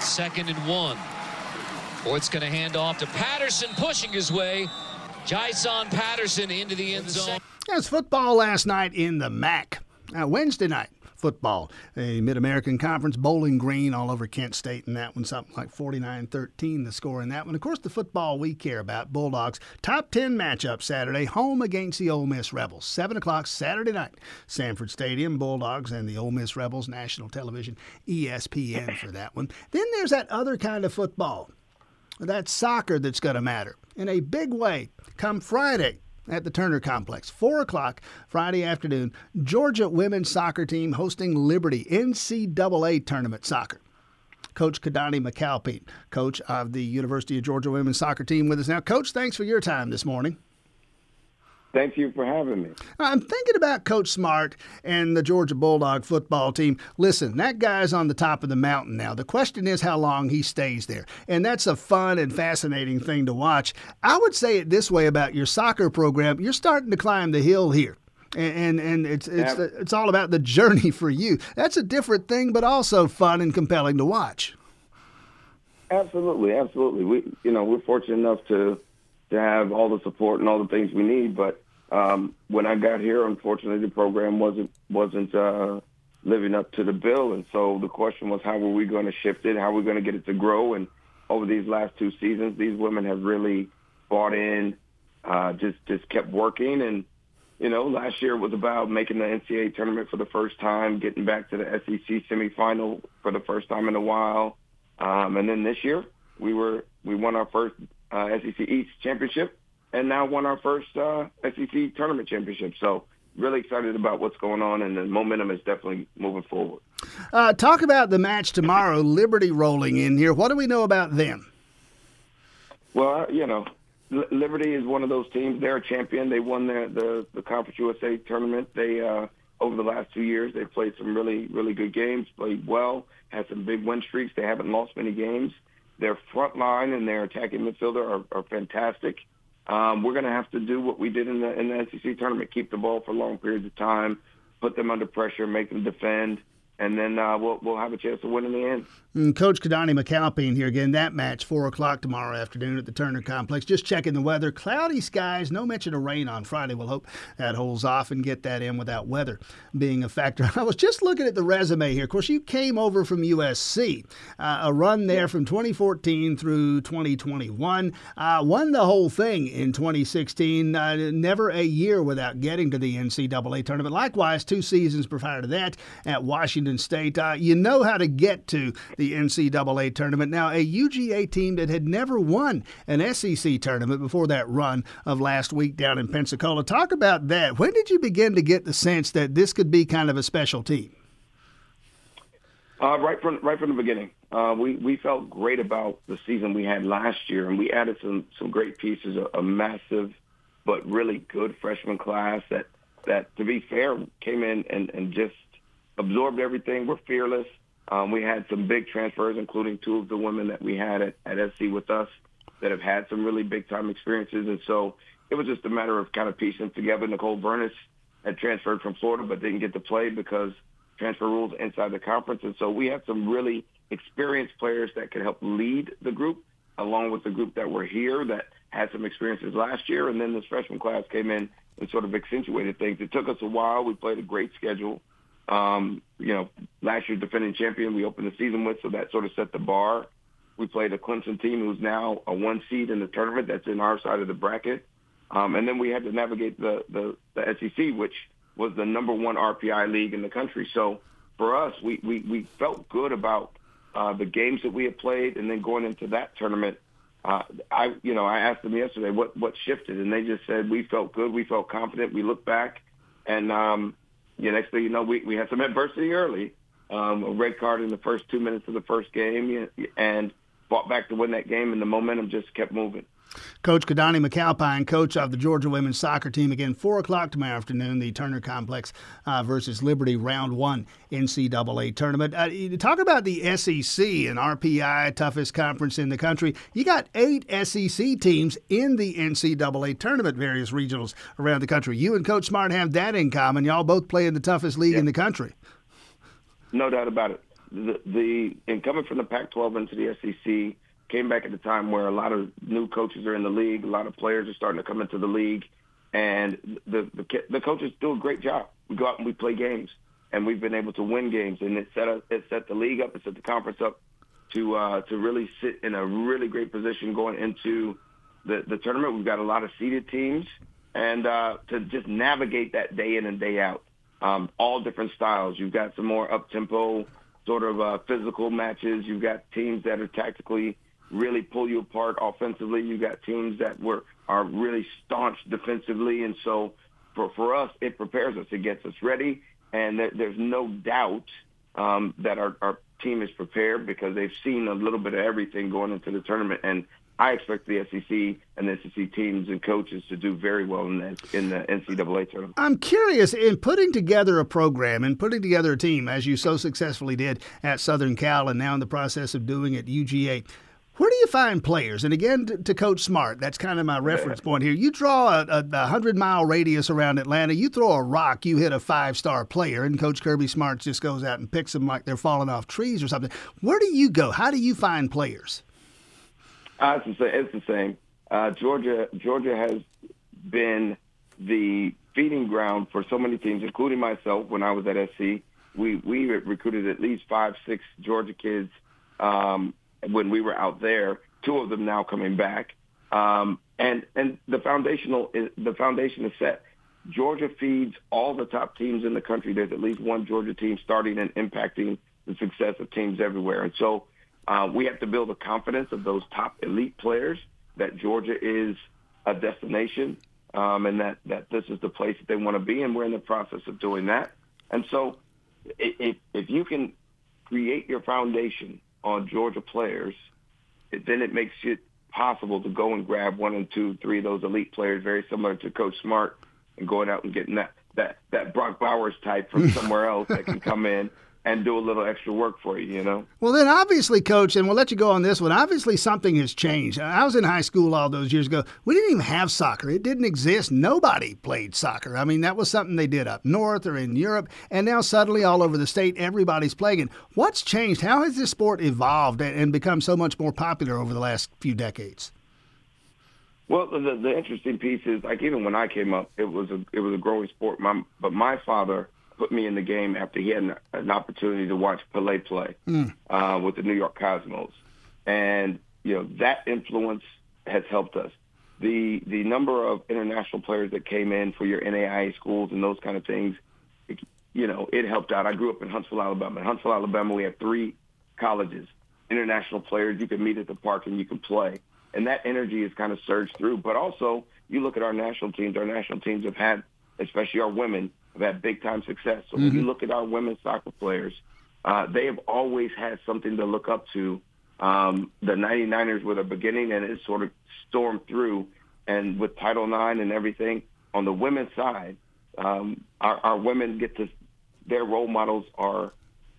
Second and one. Boyd's going to hand off to Patterson, pushing his way. Jason Patterson into the end zone. That's football last night in the MAC. Uh, Wednesday night, football. A Mid American Conference Bowling Green all over Kent State, and that one something like 49 13 the score in that one. Of course, the football we care about, Bulldogs. Top 10 matchup Saturday, home against the Ole Miss Rebels. 7 o'clock Saturday night, Sanford Stadium, Bulldogs and the Ole Miss Rebels, national television, ESPN for that one. Then there's that other kind of football. That's soccer that's going to matter in a big way come Friday at the Turner Complex. 4 o'clock Friday afternoon, Georgia women's soccer team hosting Liberty NCAA tournament soccer. Coach Keidane McAlpine, coach of the University of Georgia women's soccer team, with us now. Coach, thanks for your time this morning. Thank you for having me. I'm thinking about Coach Smart and the Georgia Bulldog football team. Listen, that guy's on the top of the mountain now. The question is how long he stays there. And that's a fun and fascinating thing to watch. I would say it this way about your soccer program you're starting to climb the hill here. And, and, and it's it's yeah. it's all about the journey for you. That's a different thing, but also fun and compelling to watch. Absolutely, absolutely. We you know we're fortunate enough to to have all the support and all the things we need, but um, when I got here, unfortunately, the program wasn't wasn't uh, living up to the bill, and so the question was, how were we going to shift it? How are we going to get it to grow? And over these last two seasons, these women have really bought in, uh, just just kept working, and you know, last year was about making the NCAA tournament for the first time, getting back to the SEC semifinal for the first time in a while, um, and then this year we were we won our first uh, SEC East championship and now won our first uh, SEC tournament championship. So really excited about what's going on, and the momentum is definitely moving forward. Uh, talk about the match tomorrow, Liberty rolling in here. What do we know about them? Well, you know, Liberty is one of those teams. They're a champion. They won the the, the Conference USA tournament. They uh, over the last two years, they played some really really good games, played well, had some big win streaks. They haven't lost many games. Their front line and their attacking midfielder are, are fantastic. Um, we're going to have to do what we did in the in the SEC tournament: keep the ball for long periods of time, put them under pressure, make them defend, and then uh, we'll we'll have a chance to win in the end. And mm, Coach Keidane McAlpine here again. That match four o'clock tomorrow afternoon at the Turner Complex. Just checking the weather. Cloudy skies. No mention of rain on Friday. We'll hope that holds off and get that in without weather being a factor. I was just looking at the resume here. Of course, you came over from USC, uh, a run there from 2014 through 2021. Uh, won the whole thing in 2016. Uh, never a year without getting to the NCAA tournament. Likewise, two seasons prior to that at Washington. Washington State. Uh, you know how to get to the NCAA tournament. Now, a UGA team that had never won an SEC tournament before that run of last week down in Pensacola. Talk about that. When did you begin to get the sense that this could be kind of a special team? Uh, right from right from the beginning, uh, we we felt great about the season we had last year, and we added some some great pieces, a, a massive but really good freshman class that that to be fair came in and, and just absorbed everything. We're fearless. Um, we had some big transfers, including two of the women that we had at, at SC with us that have had some really big time experiences. And so it was just a matter of kind of piecing together. Nicole Vernis had transferred from Florida but didn't get to play because transfer rules inside the conference. And so we had some really experienced players that could help lead the group along with the group that were here that had some experiences last year. And then this freshman class came in and sort of accentuated things. It took us a while. We played a great schedule. Um, you know, last year defending champion we opened the season with, so that sort of set the bar. We played a Clemson team who's now a one seed in the tournament. That's in our side of the bracket. Um, and then we had to navigate the, the, the SEC, which was the number one RPI league in the country. So for us, we, we, we felt good about uh, the games that we had played, and then going into that tournament, uh, I you know I asked them yesterday what what shifted, and they just said we felt good, we felt confident. We looked back, and um, yeah, next thing you know, we, we had some adversity early, um, a red card in the first two minutes of the first game, and fought back to win that game, and the momentum just kept moving. Coach Keidane McAlpine, coach of the Georgia women's soccer team. Again, 4 o'clock tomorrow afternoon, the Turner Complex uh, versus Liberty Round 1 NCAA tournament. Uh, talk about the SEC and RPI, toughest conference in the country. You got eight SEC teams in the NCAA tournament, various regionals around the country. You and Coach Smart have that in common. Y'all both play in the toughest league in the country. No doubt about it. The, the in coming from the Pac-12 into the SEC, came back at a time where a lot of new coaches are in the league, a lot of players are starting to come into the league, and the the, the coaches do a great job. We go out and we play games, and we've been able to win games, and it set it set the league up, it set the conference up to uh, to really sit in a really great position going into the the tournament. We've got a lot of seeded teams, and uh, to just navigate that day in and day out, um, all different styles. You've got some more up tempo, sort of uh, physical matches. You've got teams that are tactically really pull you apart offensively. You got teams that were are really staunch defensively, and so for for us, it prepares us. It gets us ready, and there, there's no doubt um, that our, our team is prepared because they've seen a little bit of everything going into the tournament, and I expect the SEC and the SEC teams and coaches to do very well in the, in the NCAA tournament. I'm curious in putting together a program and putting together a team, as you so successfully did at Southern Cal and now in the process of doing at UGA. Where do you find players? And again, to, to, Coach Smart, that's kind of my reference point here. You draw a, a, a, hundred mile radius around Atlanta. You throw a rock, you hit a five star player, and Coach Kirby Smart just goes out and picks them like they're falling off trees or something. Where do you go? How do you find players? Uh, it's, the same, it's the same. Uh, Georgia, Georgia has been the feeding ground for so many teams, including myself. When I was at SC, we we recruited at least five, six Georgia kids. Um, when we were out there. Two of them now coming back, um, and and the foundational is, the foundation is set. Georgia feeds all the top teams in the country. There's at least one Georgia team starting and impacting the success of teams everywhere, and so uh, we have to build the confidence of those top elite players that Georgia is a destination um, and that, that this is the place that they want to be, and we're in the process of doing that. And so, if, if you can create your foundation on Georgia players, it, then it makes it possible to go and grab one and two, three of those elite players, very similar to Coach Smart, and going out and getting that that that Brock Bowers type from somewhere else that can come in and do a little extra work for you, you know? Well, then obviously, coach, and we'll let you go on this one. Obviously, something has changed. I was in high school all those years ago. We didn't even have soccer, it didn't exist. Nobody played soccer. I mean, that was something they did up north or in Europe. And now, suddenly, all over the state, everybody's playing it. What's changed? How has this sport evolved and become so much more popular over the last few decades? Well, the, the interesting piece is, like, even when I came up, it was a it was a growing sport. My, but my father put me in the game after he had an, an opportunity to watch Pele play mm. uh, with the New York Cosmos, and you know that influence has helped us. The the number of international players that came in for your NAIA schools and those kind of things, it, you know, it helped out. I grew up in Huntsville, Alabama. In Huntsville, Alabama, we have three colleges, international players you can meet at the park and you can play, and that energy has kind of surged through. But also, you look at our national teams. Our national teams have had, especially our women, have had big time success. So mm-hmm. when you look at our women's soccer players, uh, they have always had something to look up to. Um, the 99ers were the beginning, and it sort of stormed through. And with Title IX and everything on the women's side, um, our, our women get to their role models are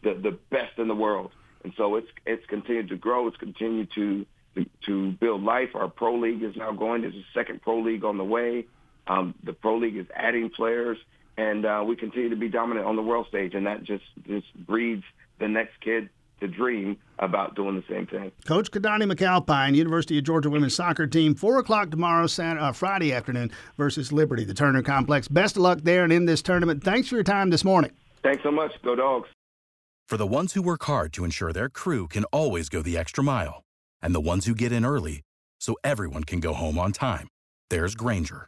the the best in the world, and so it's it's continued to grow. It's continued to to, to build life. Our pro league is now going. There's a second pro league on the way. Um, the pro league is adding players and uh, we continue to be dominant on the world stage, and that just just breeds the next kid to dream about doing the same thing. Coach Keidane McAlpine, University of Georgia women's soccer team, four o'clock tomorrow, Saturday, uh, Friday afternoon versus Liberty, the Turner Complex. Best of luck there and in this tournament. Thanks for your time this morning. Thanks so much. Go dogs. For the ones who work hard to ensure their crew can always go the extra mile, and the ones who get in early so everyone can go home on time, there's Grainger